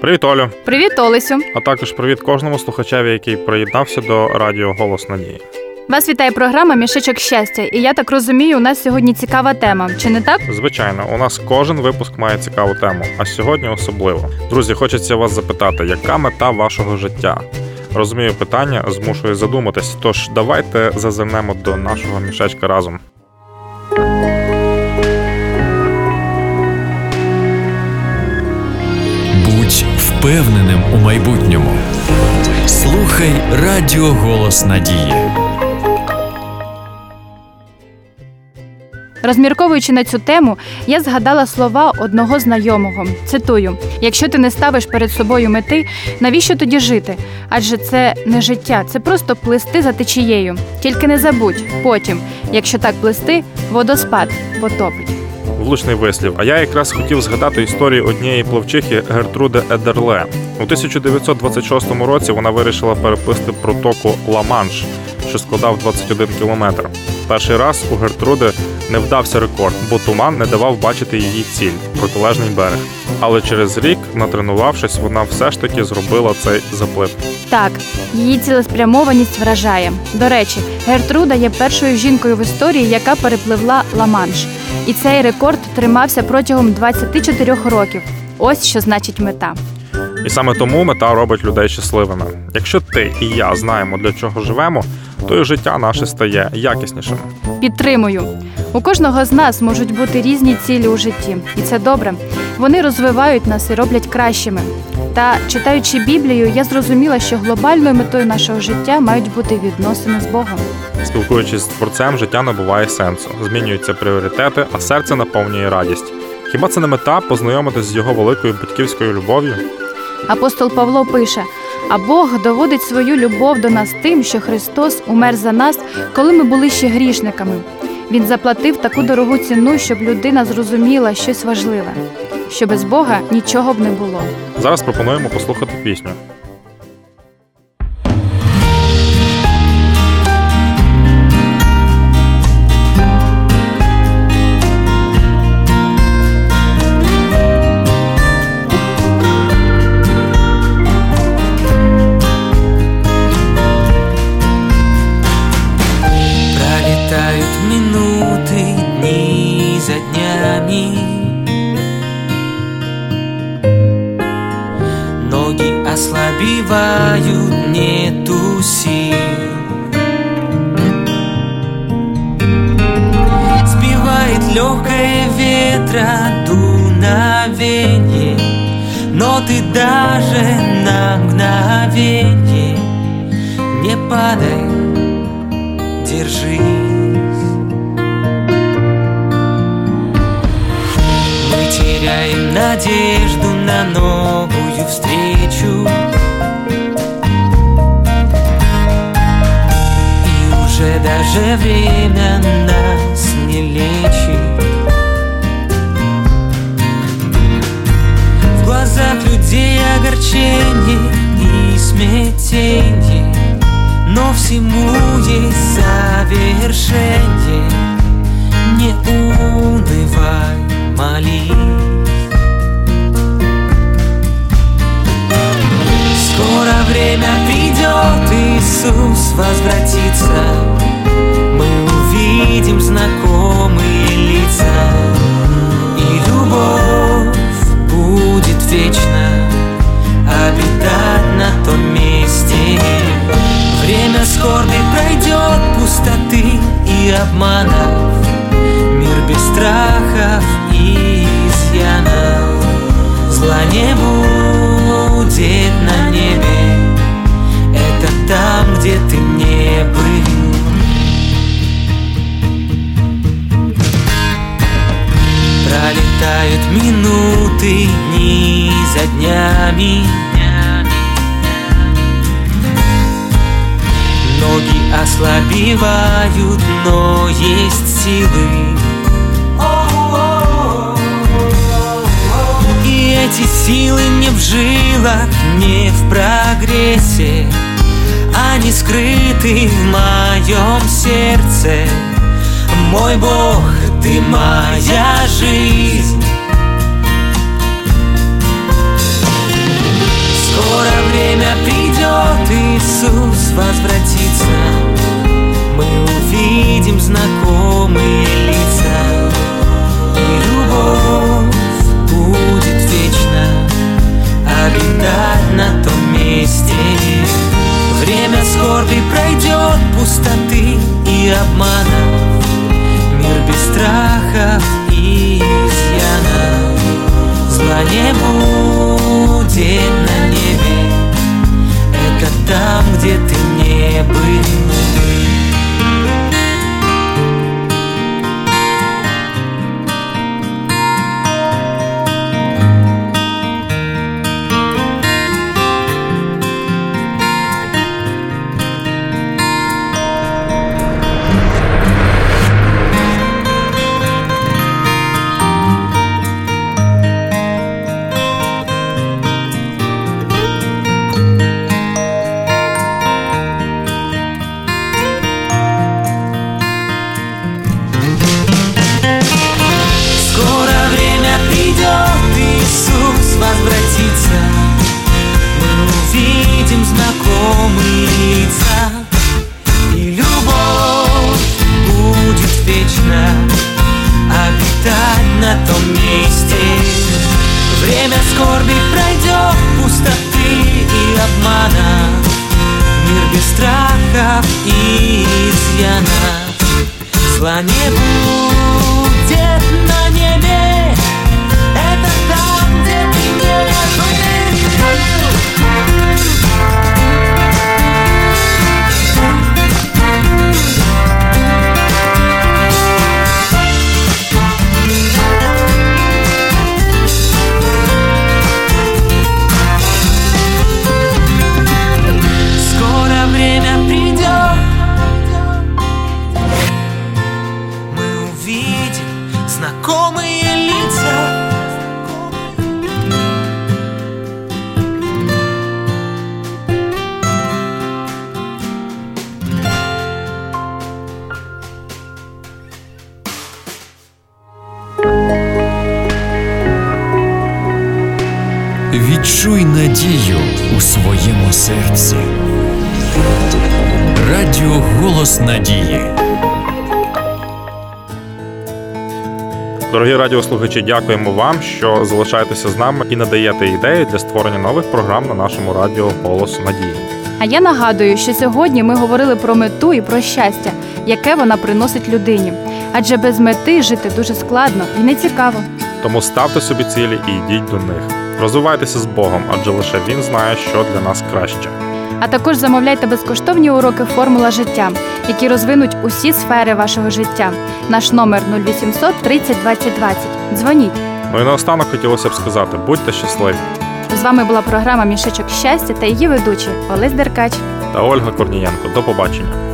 Привіт, Олю. Привіт, Олесю. А також привіт кожному слухачеві, який приєднався до радіо Голос Надії. Вас вітає програма Мішечок щастя. І я так розумію, у нас сьогодні цікава тема. Чи не так? Звичайно, у нас кожен випуск має цікаву тему, а сьогодні особливо. Друзі, хочеться вас запитати, яка мета вашого життя? Розумію, питання змушує задуматись. Тож давайте зазирнемо до нашого мішечка разом. Впевненим у майбутньому. Слухай Радіо Голос Надії. Розмірковуючи на цю тему, я згадала слова одного знайомого. Цитую: якщо ти не ставиш перед собою мети, навіщо тоді жити? Адже це не життя, це просто плисти за течією. Тільки не забудь, потім, якщо так плисти, водоспад потопить. Влучний вислів. А я якраз хотів згадати історію однієї плавчихи Гертруди Едерле. У 1926 році вона вирішила переписти протоку Ла-Манш, що складав 21 кілометр. Перший раз у Гертруди не вдався рекорд, бо туман не давав бачити її ціль протилежний берег. Але через рік, натренувавшись, вона все ж таки зробила цей заплив. Так, її цілеспрямованість вражає. До речі, Гертруда є першою жінкою в історії, яка перепливла Ла-Манш. І цей рекорд тримався протягом 24 років. Ось що значить мета. І саме тому мета робить людей щасливими. Якщо ти і я знаємо, для чого живемо, то і життя наше стає якіснішим. Підтримую. У кожного з нас можуть бути різні цілі у житті, і це добре. Вони розвивають нас і роблять кращими. Та читаючи Біблію, я зрозуміла, що глобальною метою нашого життя мають бути відносини з Богом. Спілкуючись з творцем, життя набуває сенсу, змінюються пріоритети, а серце наповнює радість. Хіба це не мета познайомитись з його великою батьківською любов'ю? Апостол Павло пише: а Бог доводить свою любов до нас тим, що Христос умер за нас, коли ми були ще грішниками. Він заплатив таку дорогу ціну, щоб людина зрозуміла щось важливе, що без Бога нічого б не було. Зараз пропонуємо послухати пісню. Ослабевают, нету сил. Сбивает легкое ветра дуновение Но ты даже на мгновение Не падай держись. Мы теряем надежду на новую уже даже время нас не лечит. В глазах людей огорчение и смятение но всему есть завершение Не унывай, молись. Скоро время придет, Иисус возвратится. Мы увидим знакомые лица. И любовь будет вечно Обитать на том месте. Время скорби пройдет пустоты и обманов. Мир без страхов дни за днями. Ноги ослабевают, но есть силы. И эти силы не в жилах, не в прогрессе. Они скрыты в моем сердце. Мой Бог, ты моя жизнь Скоро время придет, Иисус возвратится. Мы увидим знакомые лица, и любовь будет вечно обитать на том месте. Время скорби пройдет, пустоты и обмана, мир без страхов и изъяна. Зла не будет. Где ты не был надію у своєму серці. Радіо Голос Надії. Дорогі радіослухачі, дякуємо вам, що залишаєтеся з нами і надаєте ідеї для створення нових програм на нашому радіо Голос Надії. А я нагадую, що сьогодні ми говорили про мету і про щастя, яке вона приносить людині. Адже без мети жити дуже складно і нецікаво. Тому ставте собі цілі і йдіть до них. Розвивайтеся з Богом, адже лише Він знає, що для нас краще. А також замовляйте безкоштовні уроки Формула життя, які розвинуть усі сфери вашого життя. Наш номер 0800 30 20 20. Дзвоніть. Ну і наостанок хотілося б сказати: будьте щасливі! З вами була програма Мішечок щастя та її ведучі Олесь Деркач. Та Ольга Корнієнко. До побачення.